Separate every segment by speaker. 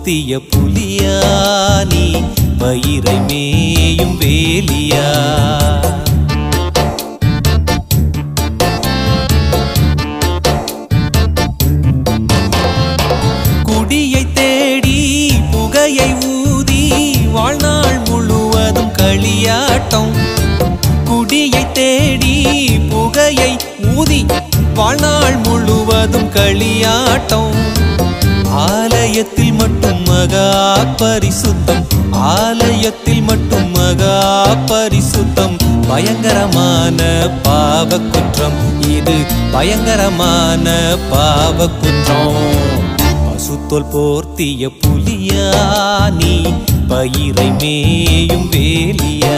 Speaker 1: பசுத்தோல் போர்த்திய பயங்கரமான பாவ குற்றம் பசுத்தோல் போர்த்திய புலியா நீ? பயிரை மேயும் வேலியா?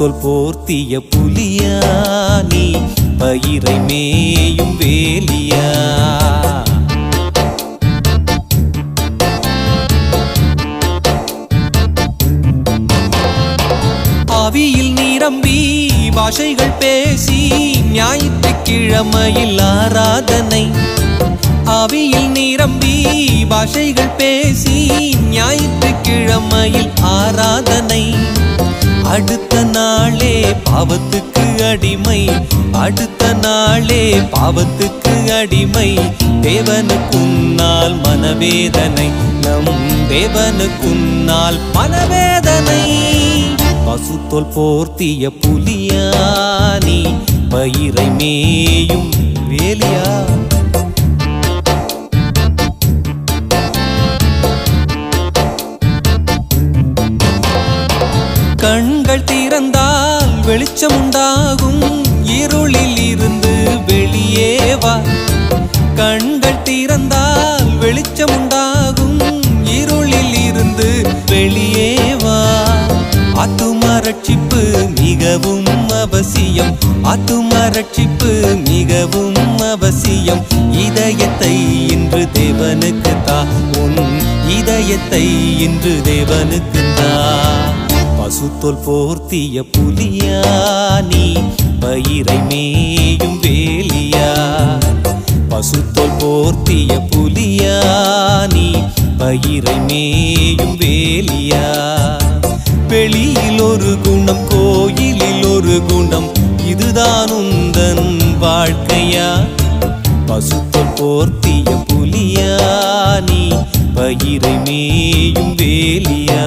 Speaker 1: பசுத்தோல் போர்த்திய புலியா நீ? பயிரை மேயும் வேலியா? அவியில் நிரம்பி பாஷைகள் பேசி ஞாயிற்றுக்கிழமையில் ஆராதனை. அவியில் நிரம்பி பாஷைகள் பேசி ஞாயிற்றுக்கிழமையில் ஆராதனை. அடுத்த நாளே பாவத்துக்கு அடிமை. அடுத்த நாளே பாவத்துக்கு அடிமை. தேவனுக்குன்னால் மனவேதனை. நம் தேவனுக்குன்னால் மனவேதனை. பசுத்தோல் போர்த்திய புலியானி பயிரை மேயும் வேலியா திறந்தால் வெளிச்சம் உண்டாகும் இருளில் இருந்து வெளியே வா. கண்கள் திறந்தால் வெளிச்சம் உண்டாகும் இருளில் இருந்து வெளியே வா. ஆத்தும ரட்சிப்பு மிகவும் அவசியம். ஆத்தும ரட்சிப்பு மிகவும் அவசியம். இதயத்தை இன்று தேவனுக்கு தா. உன் இதயத்தை இன்று தேவனுக்கு தா. பசுத்தோல் போர்த்திய புலியா நீ பயிரை மேயும் வேலியா பசுத்தோல் போர்த்திய புலியா நீ பயிரை மேயும் வேலியா வெளியில் ஒரு குணம் கோயிலில் ஒரு குணம் இதுதான் உந்தன் வாழ்க்கையா? பசுத்தோல் போர்த்திய புலியா நீ பயிரை மேயும் வேலியா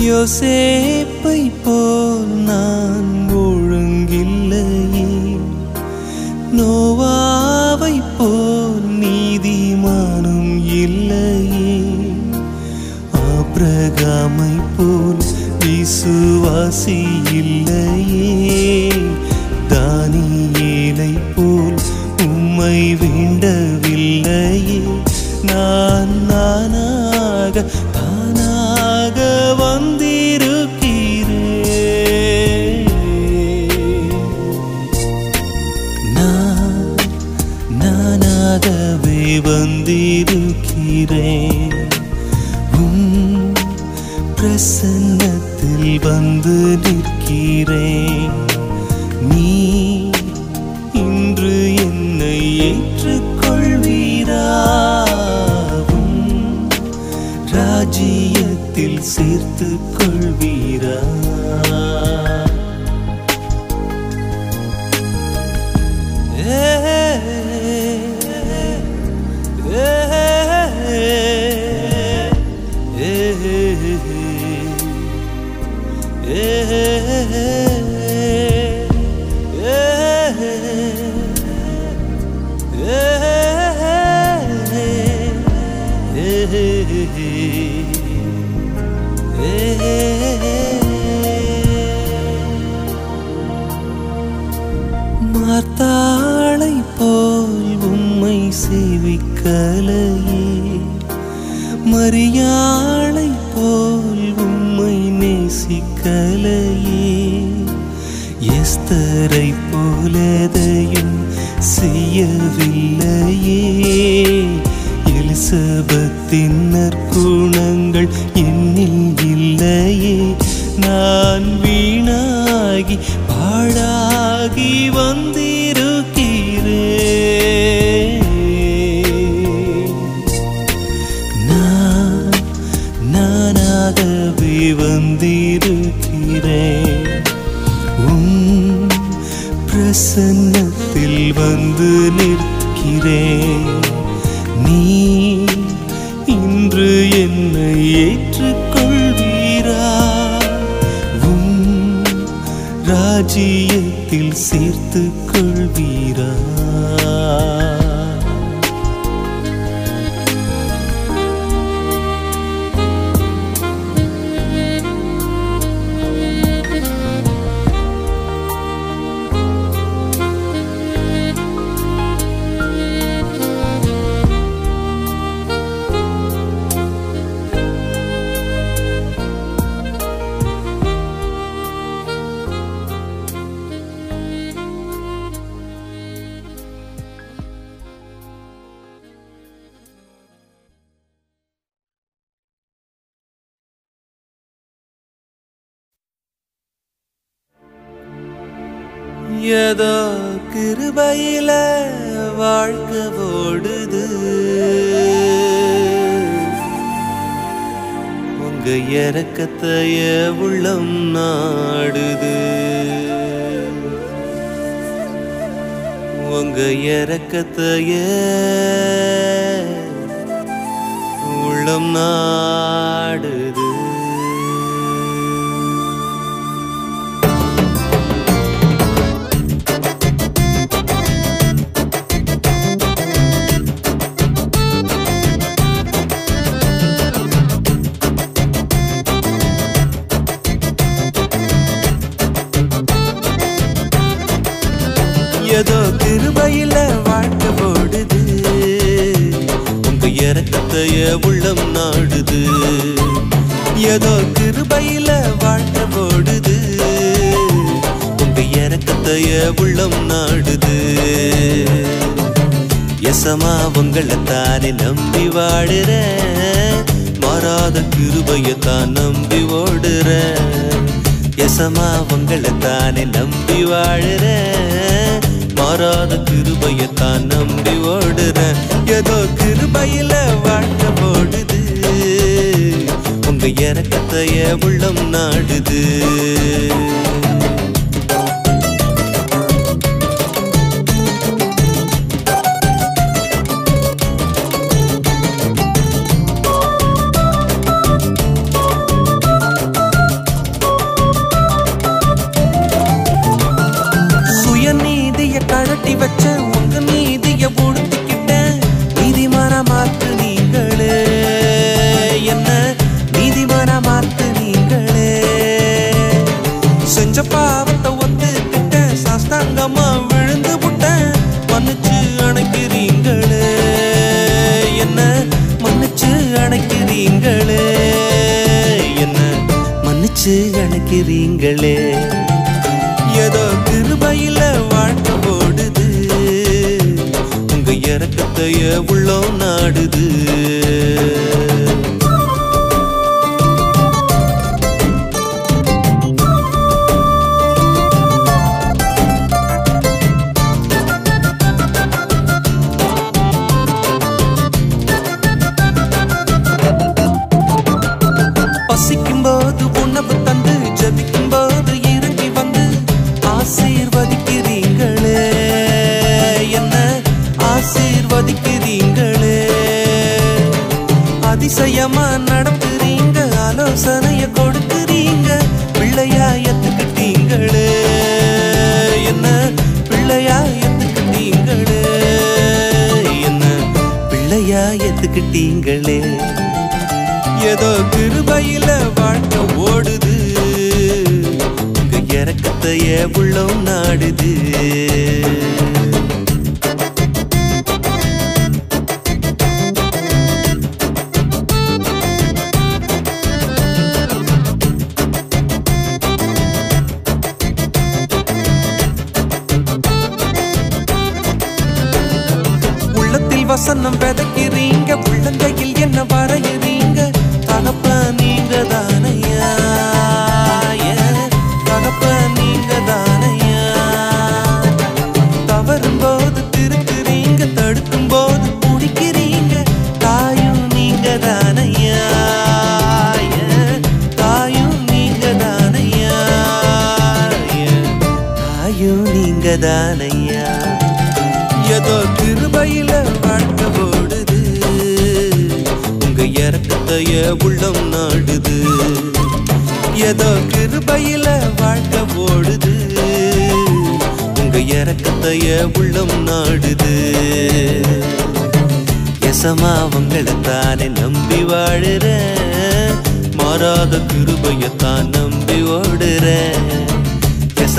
Speaker 1: யோசேப்பை போல் நான் ஒழுங்கில்லையே. நோவாவை போல் நீதிமானம் இல்லையே. ஆப்ரகாமை போல் விசுவாசி இல்லையே. தானியேலை போல் உம்மை வேண்டவில்லையே. நான் ஏதோ கிருபையில வாழ்க்கை ஓடுது. உங்க இறக்கத்தைய உள்ளம் நாடுது. உங்க இறக்கத்தைய உள்ளம் நாடுது. எனக்கத்தைய உள்ளம் நாடுது. ஏதோ கிருபையில வாழ்க்கை போடுது உங்க இறக்கத்தைய உள்ளம் நாடுது. எசமா உங்களை தானே நம்பி வாடுறேன். மாறாத கிருபையத்தான் நம்பி ஓடுறேன். எசமா உங்களை தானே நம்பி வாழுறேன் மாறாத கிருபையத்தான் நம்பி ஓடுறேன். ஏதோ கிருபையில வாழ்க்கை போடுது. உங்க இறக்கத்தைய உள்ளம் நாடுது. ஆடுது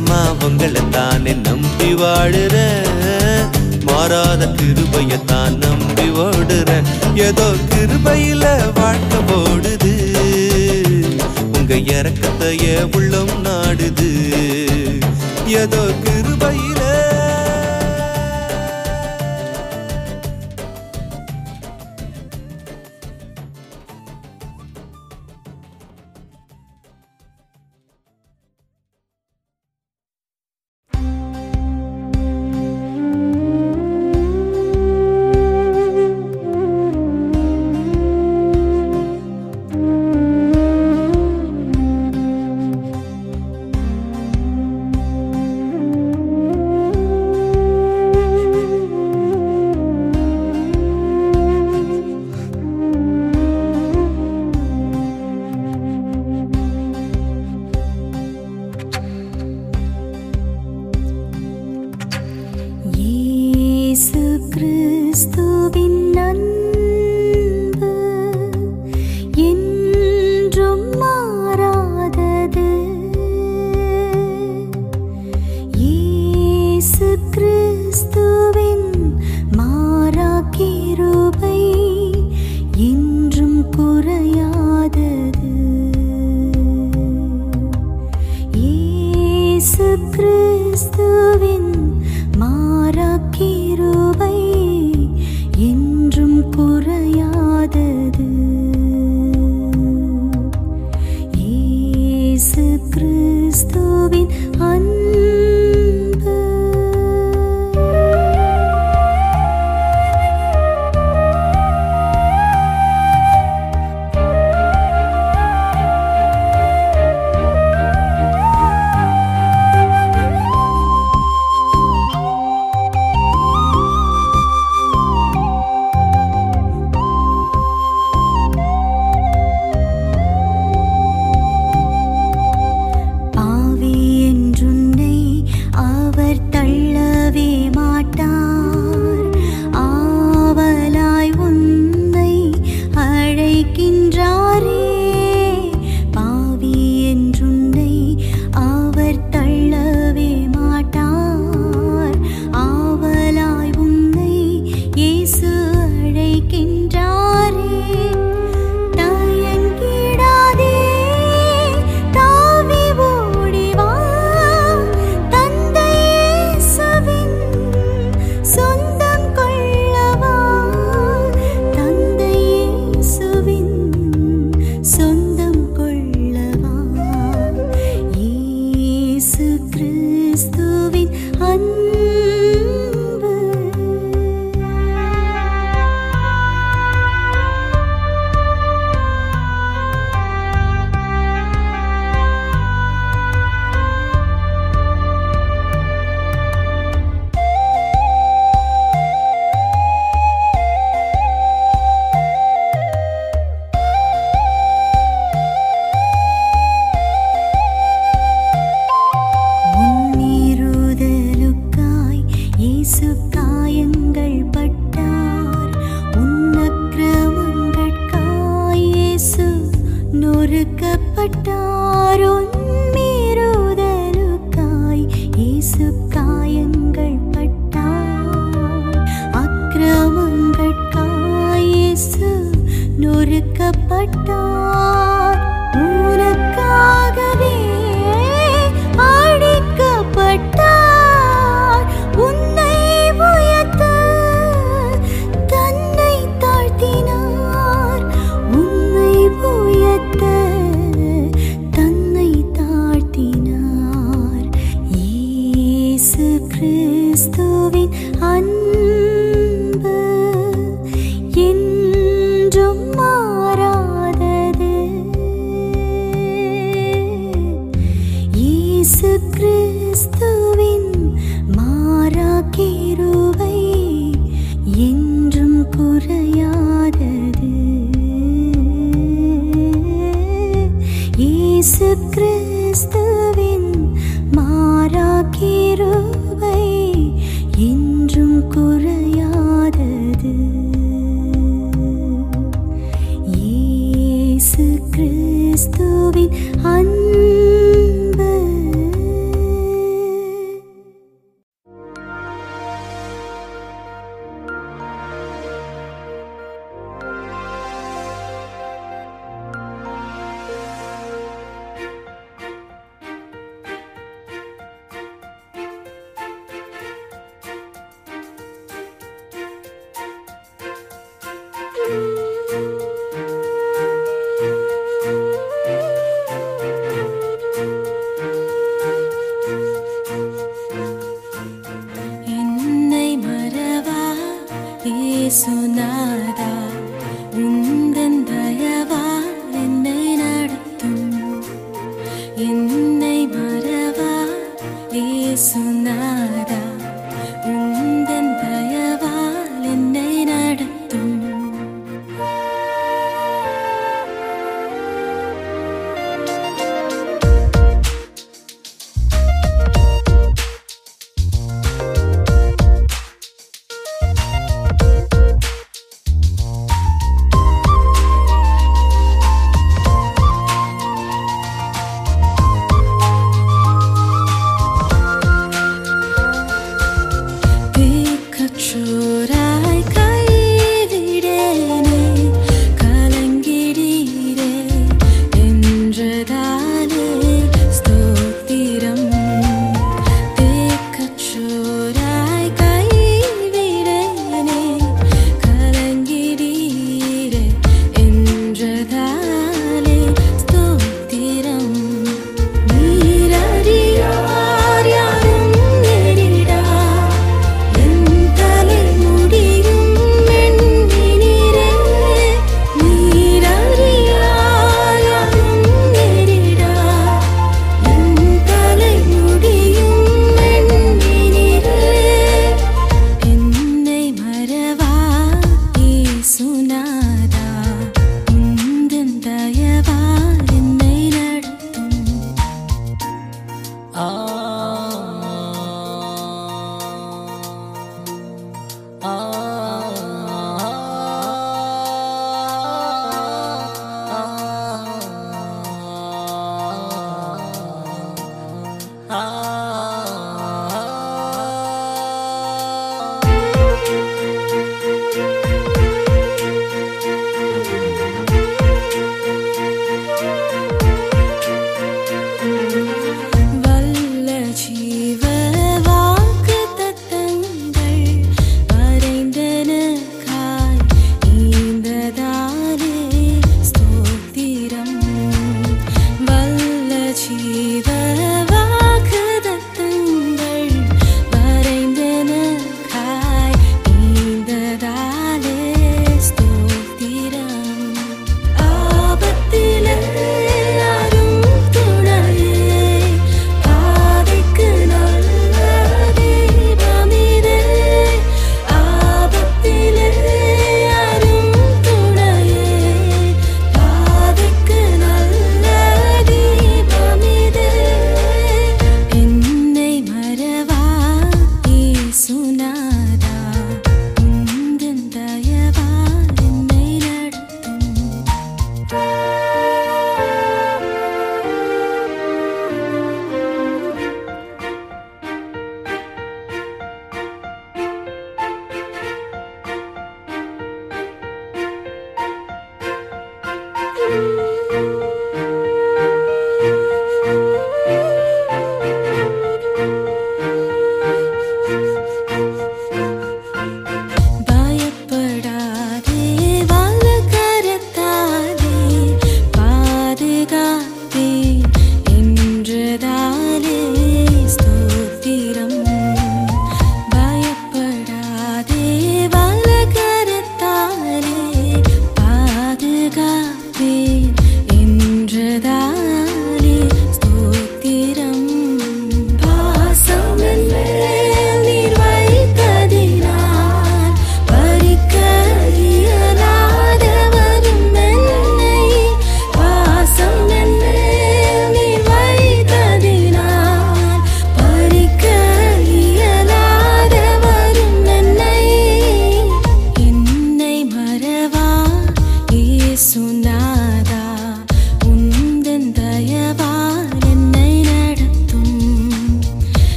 Speaker 1: சொந்தமா உங்களைத்தானே நம்பி வாழுற. மாறாத கிருபையத்தான் நம்பி ஓடுற. ஏதோ கிருபையில வாழ்க்கை போடுது உங்க இறக்கத்தைய உள்ளம் நாடுது. ஏதோ கிருபையில்
Speaker 2: நொறுக்கப்பட்டார்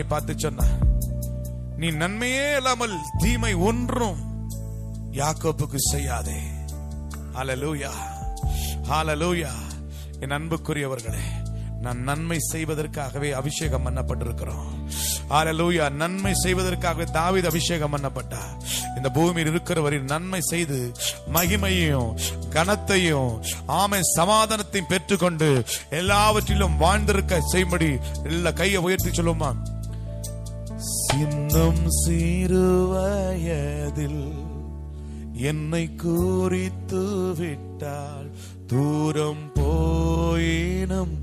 Speaker 3: அவனை பார்த்து சொன்னான் நீ நன்மையே இல்லாமல் தீமை ஒன்றும் யாக்கோப்புக்கு செய்யாதே. ஹலலூயா ஹலலூயா என் அன்புக்குரியவர்களே நான் நன்மை செய்வதற்காகவே அபிஷேகம் பண்ணப்பட்டிருக்கிறோம். ஆலலூயா நன்மை செய்வதற்காகவே தாவித அபிஷேகம் பண்ணப்பட்டா இந்த பூமியில் இருக்கிறவரை நன்மை செய்து மகிமையும் கனத்தையும் ஆமை சமாதானத்தையும் பெற்றுக்கொண்டு எல்லாவற்றிலும் வாழ்ந்திருக்க செய்யும்படி எல்லா கையை உயர்த்தி சொல்லுமா இன்னும் சிறுவயதில் என்னை குறித்து விட்டால் தூரம் போயினும்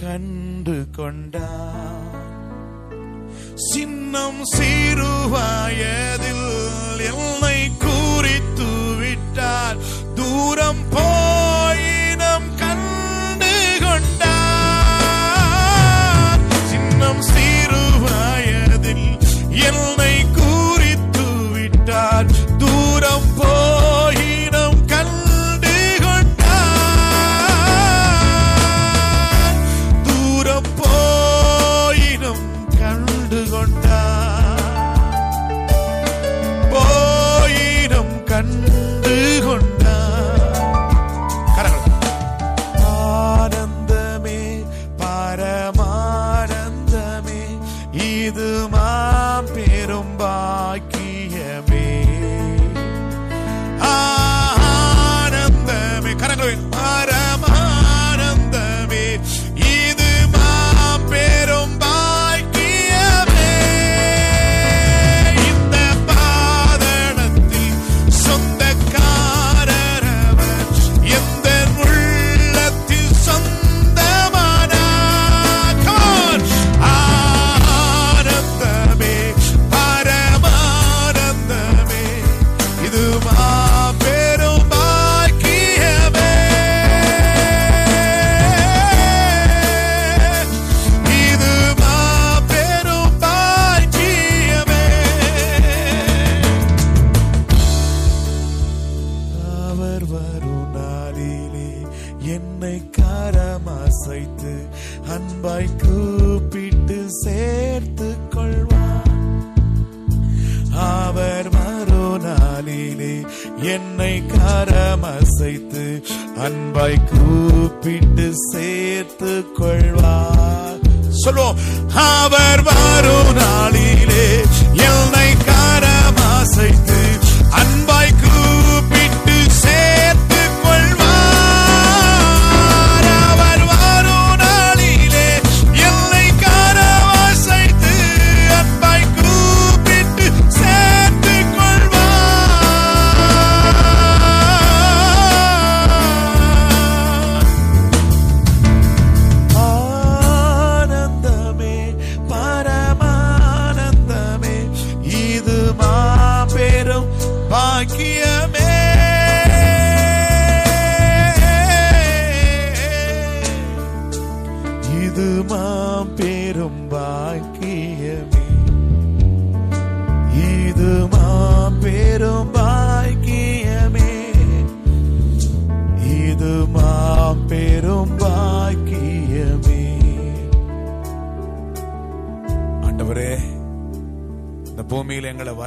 Speaker 3: கண்டு கொண்டார் சின்னம் சிறுவயதில் என்னை குறித்து விட்டால் தூரம் போ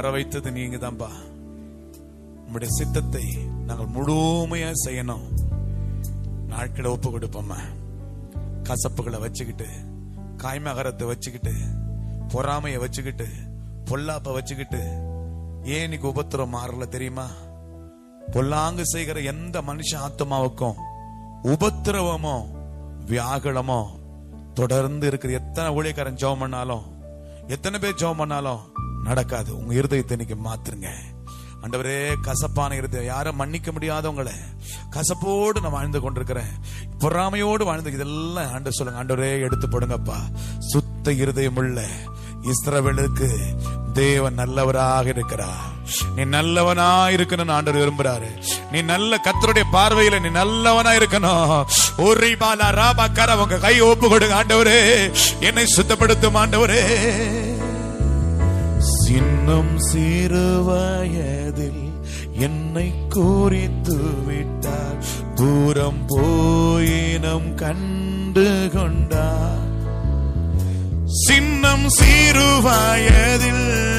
Speaker 3: வர வைத்தது நீங்க தான்பா உங்களுடைய சித்தத்தை நாங்கள் முழுமையா செய்யணும். நாட்களை ஒப்பு கொடுப்போம் கசப்புகளை வச்சுக்கிட்டு காய்மகரத்தை வச்சுக்கிட்டு பொறாமைய வச்சுக்கிட்டு பொல்லாப்ப வச்சுக்கிட்டு ஏன் இன்னைக்கு உபத்திரம் மாறல தெரியுமா? பொல்லாங்கு செய்கிற எந்த மனுஷ ஆத்மாவுக்கும் உபத்திரவமோ வியாகுலமோ தொடர்ந்து இருக்கிற எத்தனை ஊழியக்காரன் ஜோம் பண்ணாலும் எத்தனை பேர் ஜோம் பண்ணாலும் நடக்காது. உங்க இருதயத்தை இன்னைக்கு மாத்துருங்க ஆண்டவரே கசப்பான இருதயம். யாரும் மன்னிக்க முடியாதவங்கள கசப்போடு நான் வாழ்ந்து கொண்டிருக்கிறேன். பொறாமையோடு வாழ்ந்து இதெல்லாம் ஆண்டு சொல்லுங்க. ஆண்டவரே எடுத்து போடுங்கப்பா. சுத்த இருதயம் உள்ள இஸ்ரவேலுக்கு தேவன் நல்லவராக இருக்கிறார். நீ நல்லவனா இருக்கணும்னு ஆண்டவர் விரும்புறாரு. நீ நல்ல கத்தருடைய பார்வையில நீ நல்லவனா இருக்கணும். ஒரு பாலா ராபாக்கார உங்க கை ஒப்பு கொடுங்க ஆண்டவரே. என்னை சுத்தப்படுத்தும் ஆண்டவரே. சின்னம் சிறு என்னை குறித்து விட்டார். தூரம் போயினம் கண்டு கொண்டார். சின்னம் சிறு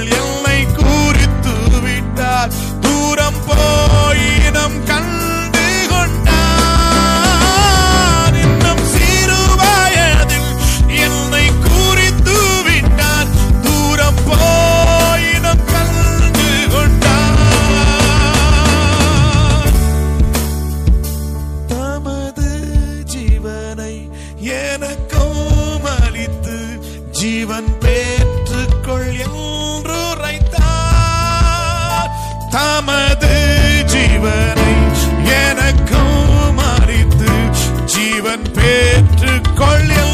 Speaker 3: என்னை குறித்து விட்டார். தூரம் போயினம் கண்டு கொண்டார். இன்னும் சிறு என்னை குறித்து விட்டார். தூரம் போ
Speaker 4: 锻炼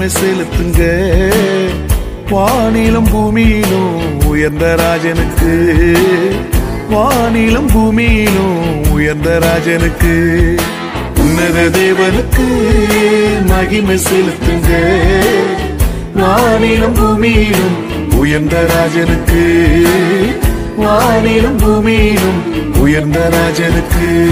Speaker 4: மகிமை செலுத்துங்க. வானிலும் பூமியிலும் உயர்ந்த ராஜனுக்கு. வானிலும் பூமியிலும் உயர்ந்த ராஜனுக்கு. உன்னத தேவனுக்கு மகிமை செலுத்துங்க. வானிலும் பூமியிலும் உயர்ந்த ராஜனுக்கு. வானிலும் பூமியிலும் உயர்ந்த ராஜனுக்கு.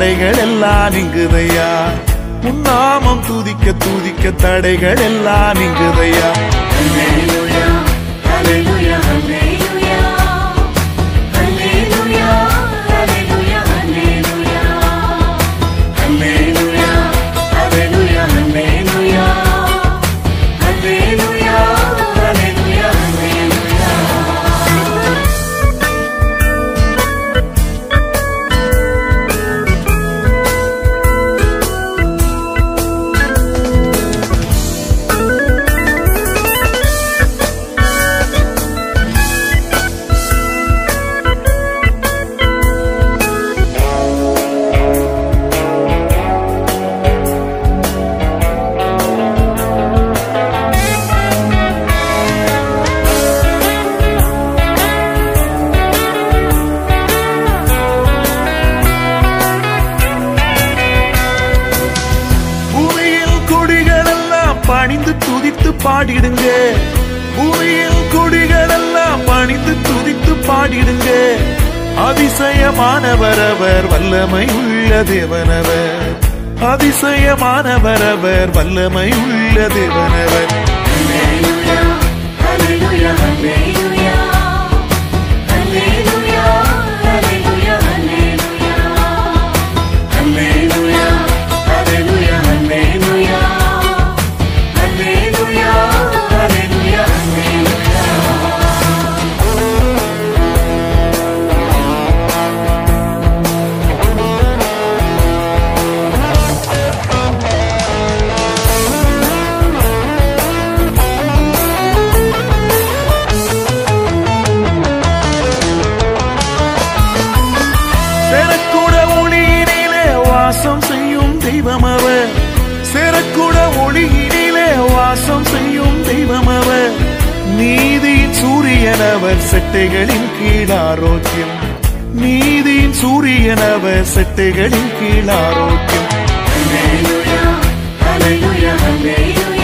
Speaker 4: தடைகள் எல்லாம் இங்குதையா உன்னாமம் துதிக்க துதிக்க தடைகள் எல்லாம் இங்குதையா
Speaker 2: Hallelujah, hallelujah, hallelujah.
Speaker 4: அதிசயமானவரவர் வல்லமை உள்ள தேவனவர் அதிசயமானவரவர் வல்லமை உள்ள தேவனவர்
Speaker 2: hallelujah, hallelujah. Hallelujah,
Speaker 4: சூரியனவர் செட்டைகளின் கீழ் ஆரோக்கியம் நீதியின் சூரியனவர் செட்டைகளின் கீழ் ஆரோக்கியம்
Speaker 2: Hallelujah, hallelujah, hallelujah. Hallelujah,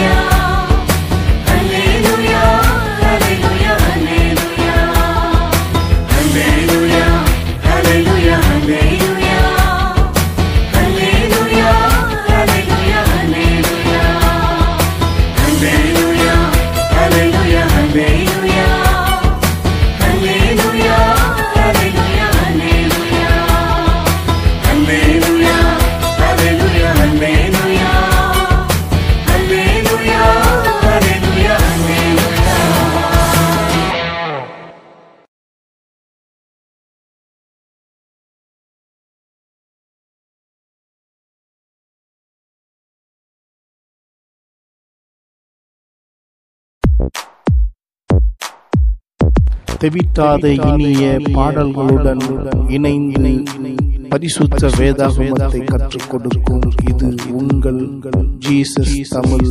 Speaker 5: தெவிட்டாத இனிய பாடல்களுடன் இணைந்து பரிசுத்த வேதாகமத்தை கற்றுக் கொடுக்கும் இது உங்கள் ஜீசஸ் தமிழ்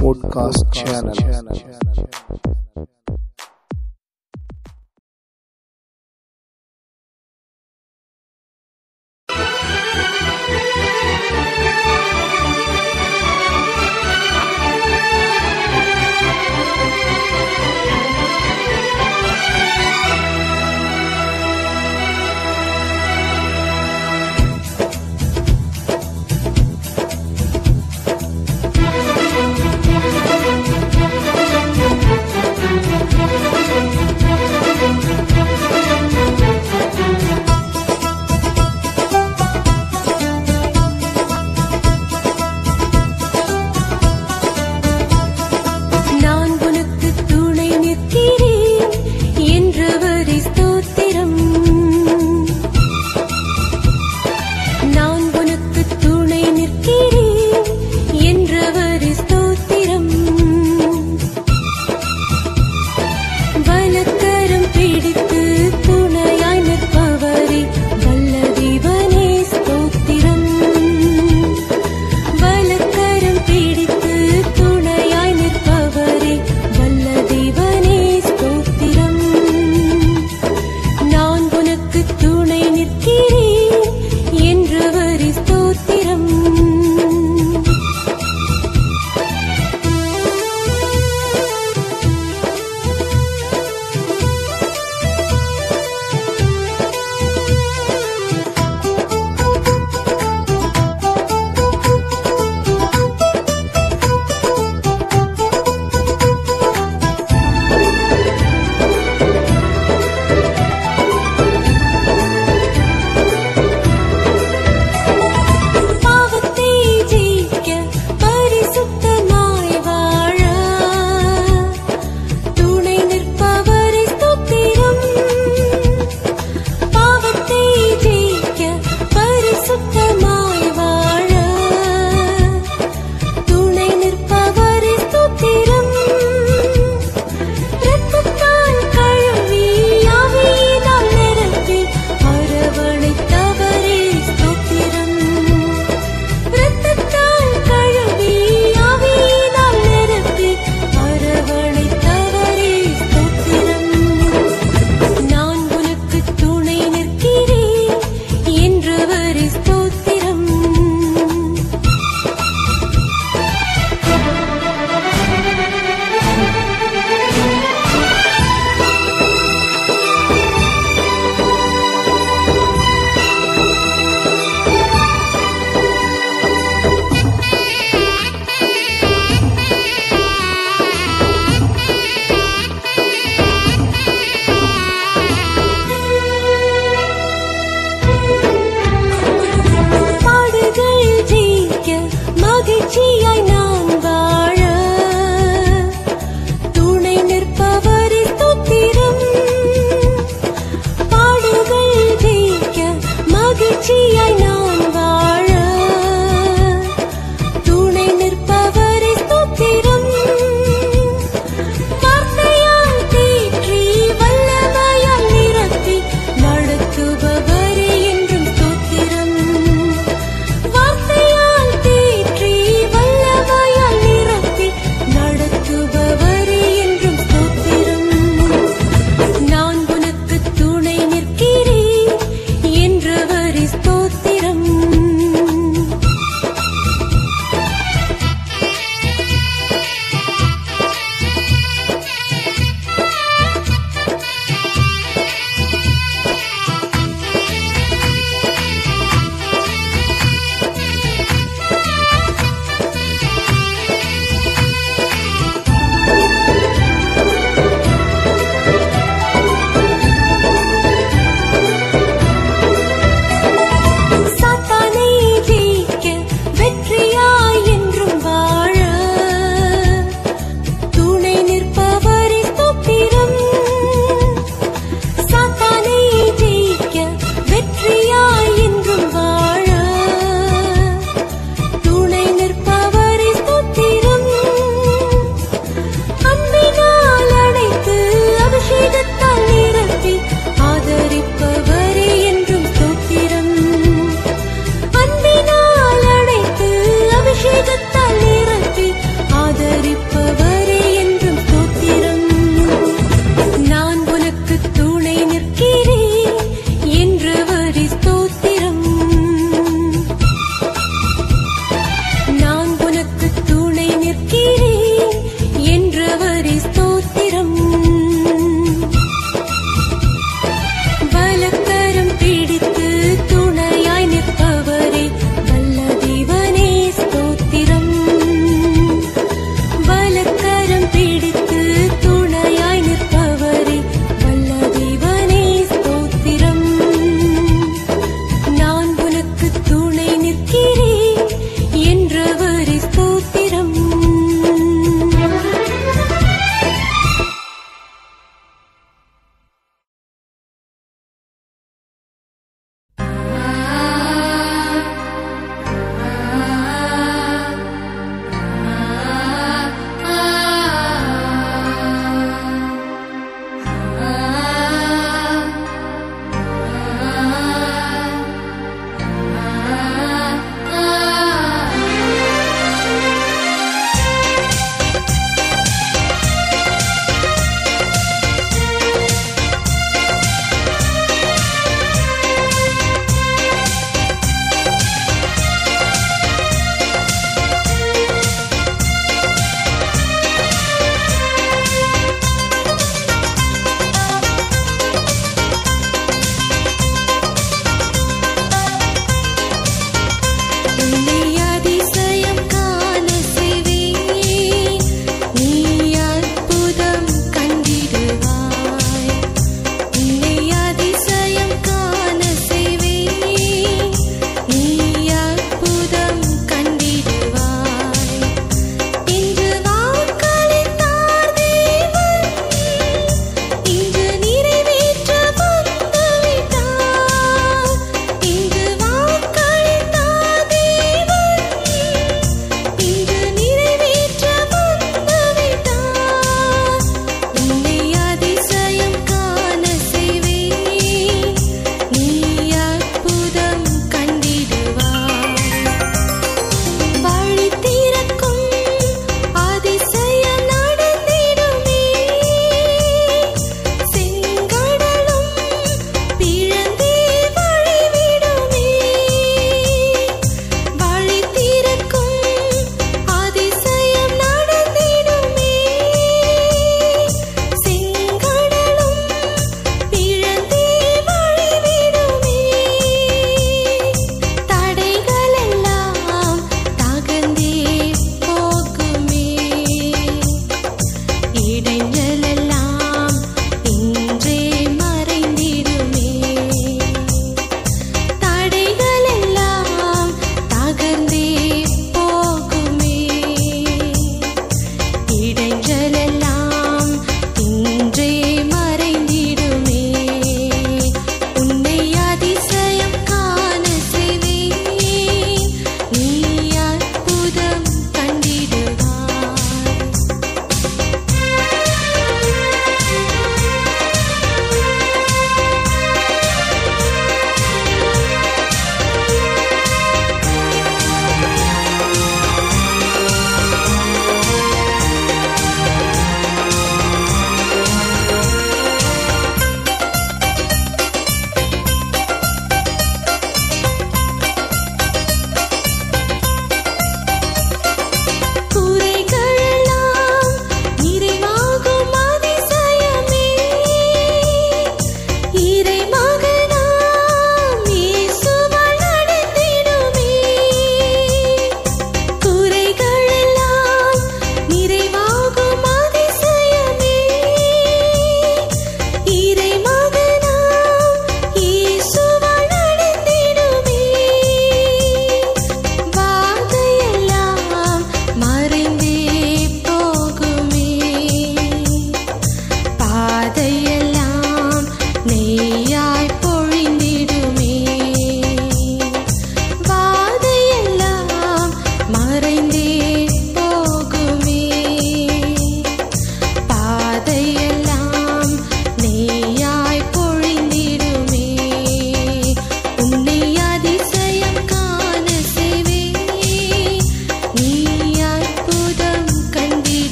Speaker 5: போட்காஸ்ட் சேனல்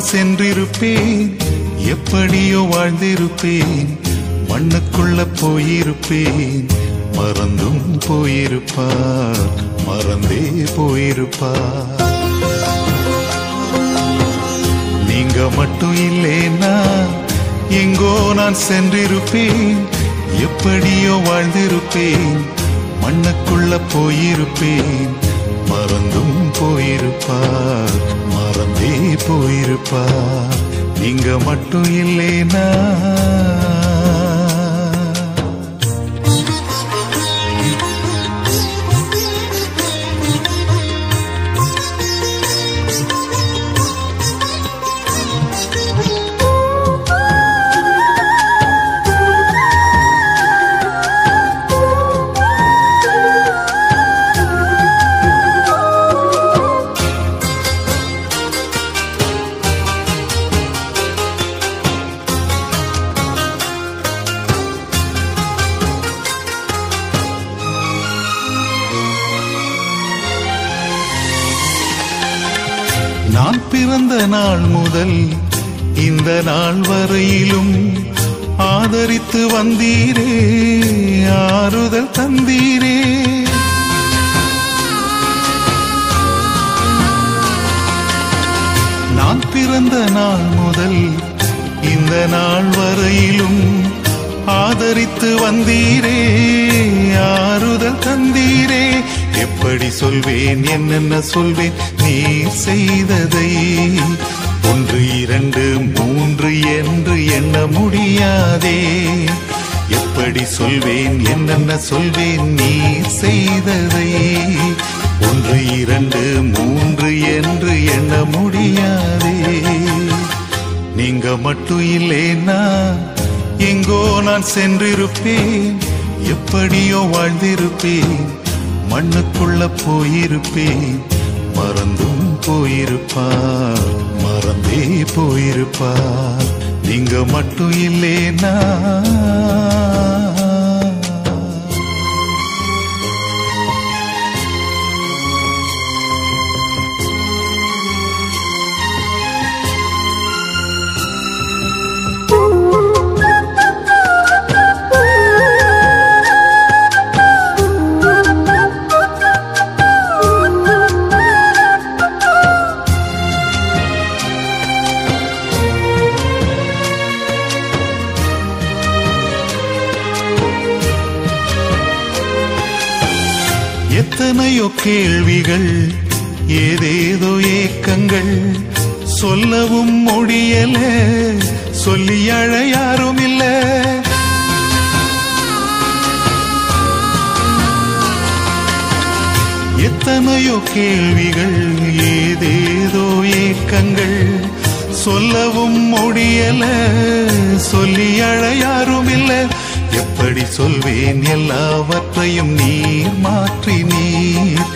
Speaker 6: நான் சென்றிருப்பேன். எப்படியோ வாழ்ந்திருப்பேன். மண்ணுக்குள்ள போயிருப்பேன். மறந்தும் போயிருப்பார். மறந்தே போயிருப்பார். நீங்க மட்டும் இல்லைன்னா எங்கோ நான் சென்றிருப்பேன். எப்படியோ வாழ்ந்திருப்பேன். மண்ணுக்குள்ள போயிருப்பேன். மறந்தும் போயிருப்பார். மறந்தே போயிருப்பார். நீங்க மட்டும் இல்லைனா சொல்வேன் நீ செய்ததை ஒன்று இரண்டு மூன்று என்று எண்ண முடியாதே. எப்படி சொல்வேன் என்னென்ன சொல்வேன் நீ செய்ததை ஒன்று இரண்டு மூன்று என்று எண்ண முடியாதே. நீங்க மட்டும் இல்லைன்னா எங்கோ நான் சென்றிருப்பேன் எப்படியோ வாழ்ந்திருப்பேன் மண்ணுக்குள்ள போயிருப்பேன் மறந்தும் போயிருப்பார். மறந்தே போயிருப்பார். நீங்க மட்டும் இல்லேனா? எத்தனையோ கேள்விகள் ஏதேதோ ஏக்கங்கள். சொல்லவும் முடியல சொல்லி அழ யாரும் இல்ல. எத்தனையோ கேள்விகள் ஏதேதோ ஏக்கங்கள். சொல்லவும் முடியல சொல்லி அழ யாரும் இல்லை. எப்படி சொல்வேன் எல்லாவற்றையும் நீர் மாற்றி நீர்.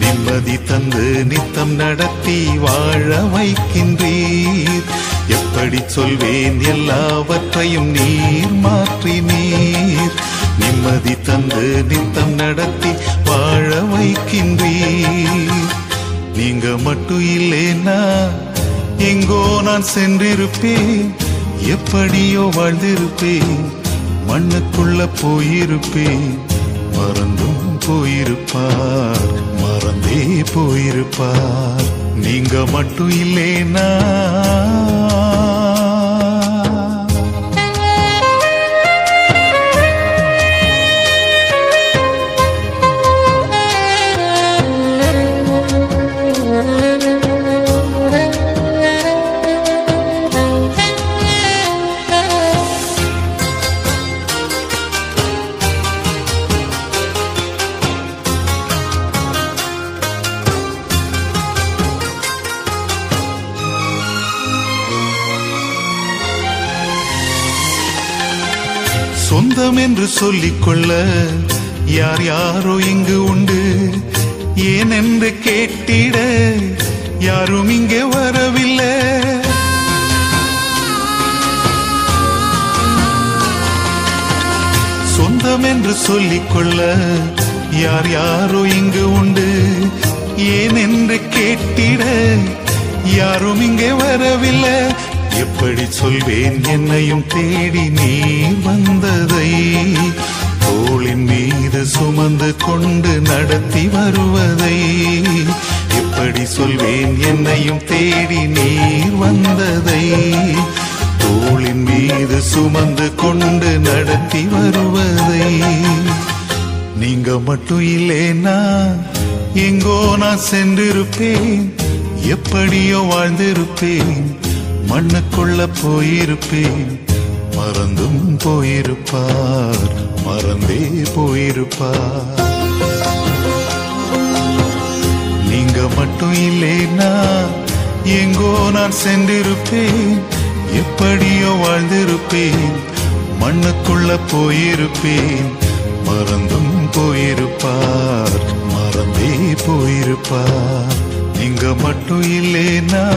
Speaker 6: நிம்மதி தந்து நித்தம் நடத்தி வாழ வைக்கின்றீர். எப்படி சொல்வேன் எல்லாவற்றையும் நீர் மாற்றி நீர். நிம்மதி தந்து நித்தம் நடத்தி வாழ வைக்கின்றீர். நீங்க மட்டும் இல்லைன்னா எங்கோ நான் சென்றிருப்பேன். எப்படியோ வாழ்ந்திருப்பேன். மண்ணுக்குள்ள போயிருப்பேன் மறந்தும் போயிருப்பார் மறந்தே போயிருப்பார். நீங்க மட்டும் இல்லைனா என்று சொல்லிக்கொள்ள யார் யாரோ இங்கு உண்டு. ஏன் என்று கேட்டிட யாரும் இங்கே வரவில்லை. சொந்தம் என்று சொல்லிக்கொள்ள யார் யாரோ இங்கு உண்டு. ஏன் என்று கேட்டிட யாரும் இங்கே வரவில்லை. எப்படி சொல்வேன்? என்னையும் தேடி நீ வந்ததை தோளின் மீது சுமந்து கொண்டு நடத்தி வருவதை எப்படி சொல்வேன்? என்னையும் தேடி நீர் வந்ததை தோளின் மீது சுமந்து கொண்டு நடத்தி வருவதை நீங்க மட்டும் இல்லைனா எங்கோ நான் சென்றிருப்பேன் எப்படியோ வாழ்ந்திருப்பேன். மண்ணுக்குள்ள போயிருப்பேன். மறந்தும் போயிருப்பார். மறந்தே போயிருப்பார். நீங்க மட்டும் இல்லேனா எங்கோ நான் சென்றிருப்பேன். எப்படியோ வாழ்ந்திருப்பேன். மண்ணுக்குள்ள போயிருப்பேன். மறந்தும் போயிருப்பார். மறந்தே போயிருப்பார். இங்க மட்டும் இல்லைனா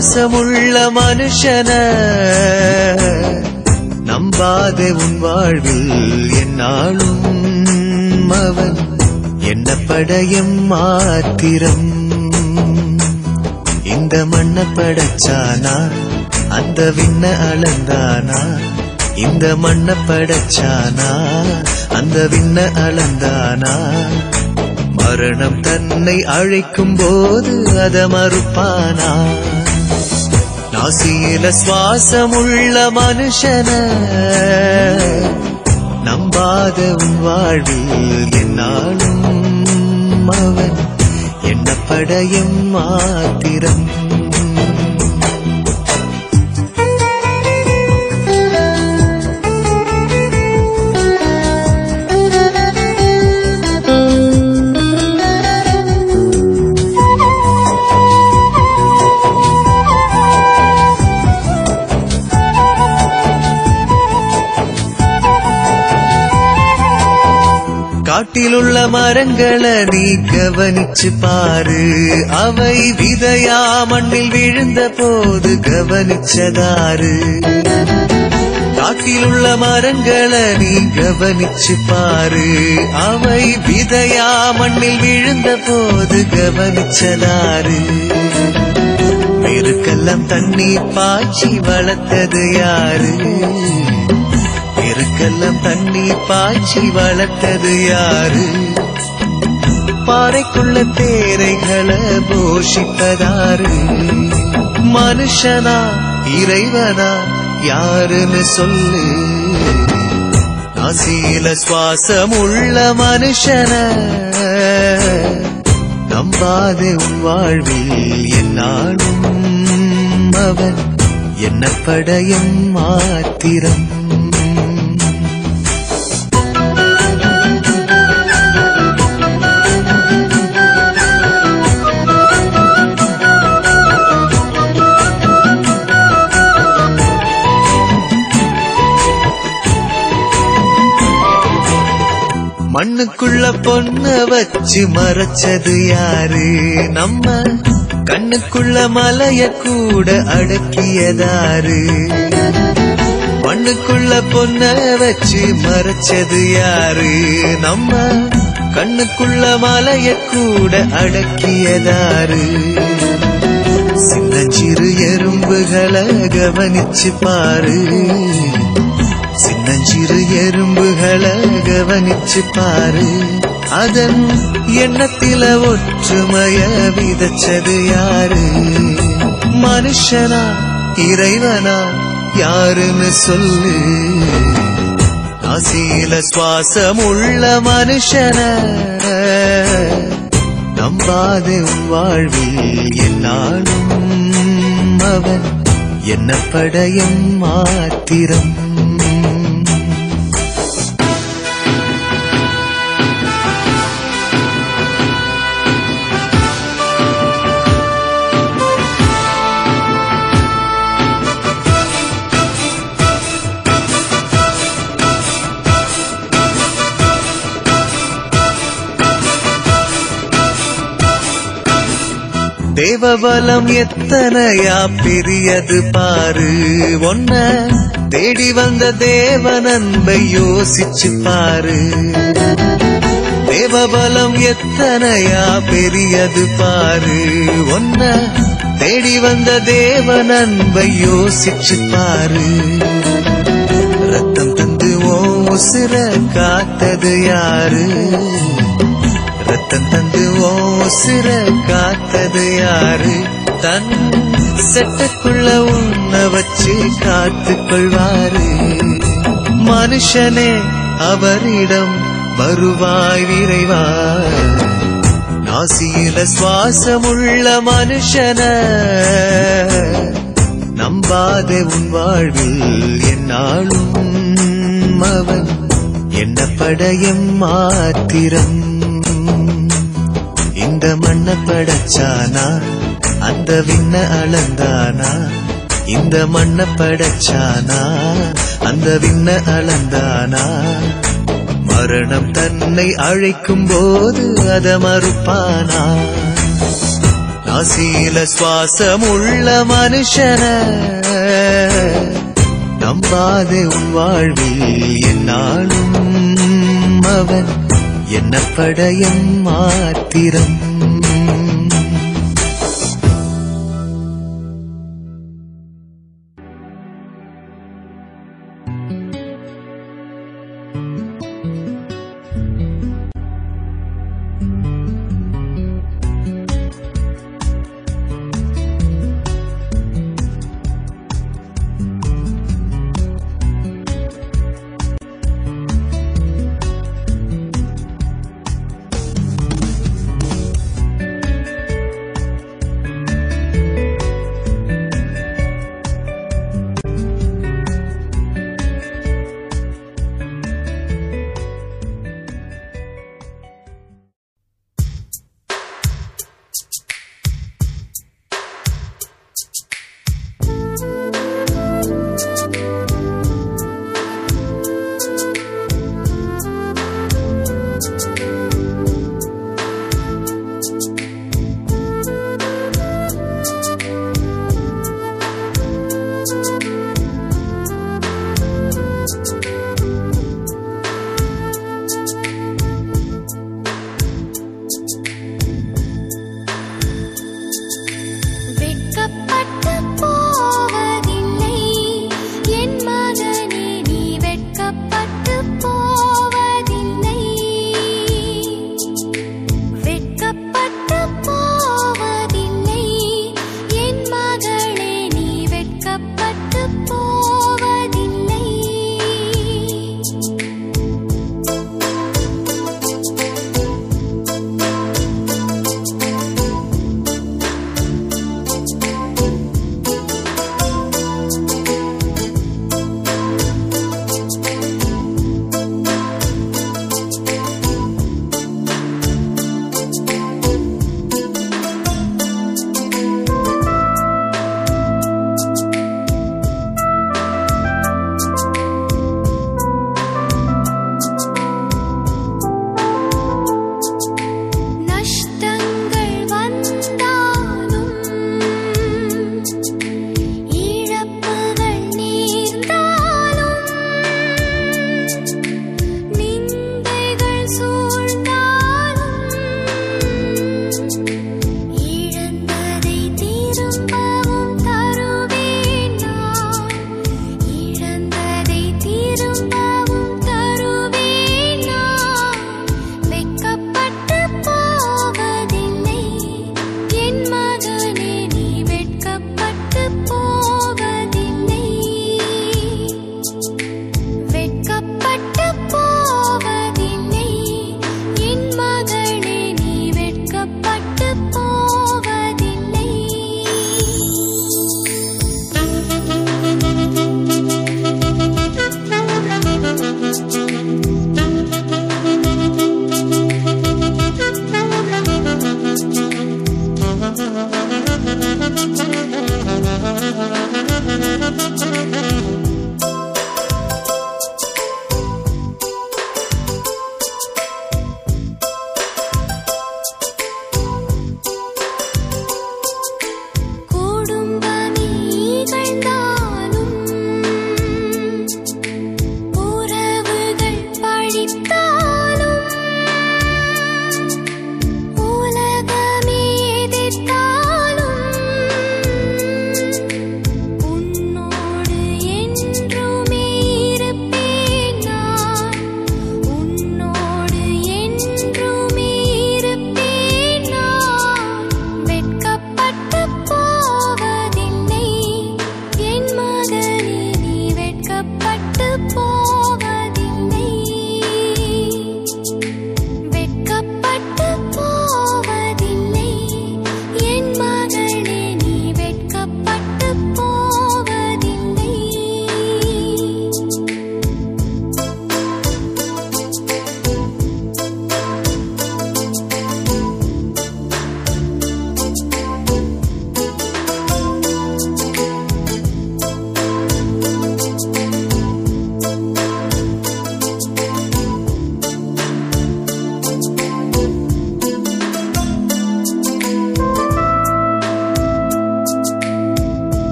Speaker 7: பாசமுள்ள மனுஷன. நம்பாத உன் வாழ்வில் என்னாலும் அவன். என்ன படையும் மாத்திரம். இந்த மண்ண படைச்சானா? அந்த விண்ண அளந்தானா? இந்த மண்ண படைச்சானா? அந்த விண்ண அளந்தானா? மரணம் தன்னை அழைக்கும் போது அத மறுப்பானா? நாசியில சுவாசமுள்ள மனுஷன. நம்பாத உன் வாழ்வில் என்னாலும் அவன். என்ன படையும் மாத்திரம். காட்டிலுள்ள மரங்களை நீ கவனிச்சு பாரு. அவை விதையா மண்ணில் விழுந்த போது கவனிச்சதாரு காட்டிலுள்ள மரங்களை நீ கவனிச்சு பாரு. அவை விதையா மண்ணில் விழுந்த போது கவனிச்சதாரு பெருக்கெல்லாம் தண்ணி பாய்ச்சி வளர்த்தது யாரு? பெருக்கெல்லாம் தண்ணி பாய்ச்சி வளர்த்தது யாரு? பாறைக்குள்ள தேரைகளை போஷித்ததாரு. மனுஷனா இறைவனா யாருன்னு சொல்லு. அசீல சுவாசம் உள்ள மனுஷன நம்பாதே உன் வாழ்வில் என்னாலும் அவன். என்ன படையும் மாத்திரம்? பொண்ண வச்சு மறைச்சது யாரு? நம்ம கண்ணுக்குள்ள மலைய கூட அடக்கியதாரு. மண்ணுக்குள்ள பொண்ண வச்சு மறைச்சது யாரு? நம்ம கண்ணுக்குள்ள மலைய கூட அடக்கியதாரு. சின்னஞ்சிறு எறும்புகளை கவனிச்சு பாரு. சின்னஞ்சிறு எறும்புகளை கவனிச்சு பாரு. அதன் எண்ணத்தில ஒற்றுமைய விதைச்சது யாரு? மனுஷனா இறைவனா யாருன்னு சொல்லு. நாசியில சுவாசம் உள்ள மனுஷன நம்பாதே உன் வாழ்வில் எல்லாரும் அவன். என்ன படையும் மாத்திரம் தேவபலம் எத்தனையா பெரியது பாரு. ஒன்ன தேடி வந்த தேவ அன்பை யோசிச்சு பாரு. தேவபலம் எத்தனையா பெரியது பாரு. ஒன்ன தேடி வந்த தேவ அன்பை யோசிச்சு பாரு. ரத்தம் தந்து ஓ உசுர காத்தது யாரு? ரத்தம் தந்து ஓ உசுர காத்தது யாரு? தன் செட்டுக்குள்ள உன்ன வச்சு காத்து கொள்வாரு. மனுஷனே அவரிடம் வருவாய் விரைவா நாசியில சுவாசமுள்ள மனுஷன நம்பாதே உன் வாழ்வில் என்னாலும் அவன். என்ன படையும் மாத்திரம்? இந்த மண்ண படைச்சானா? அந்த விண்ண அளந்தானா? இந்த மண்ண படைச்சானா? அந்த விண்ண அளந்தானா? மரணம் தன்னை அழைக்கும் போது அத மறுப்பானா? நாசியில சுவாசமுள்ள மனுஷன நம்பாதே உன் வாழ்வில் என்னாலும் அவன் என்ன படையம் மாத்திரம்.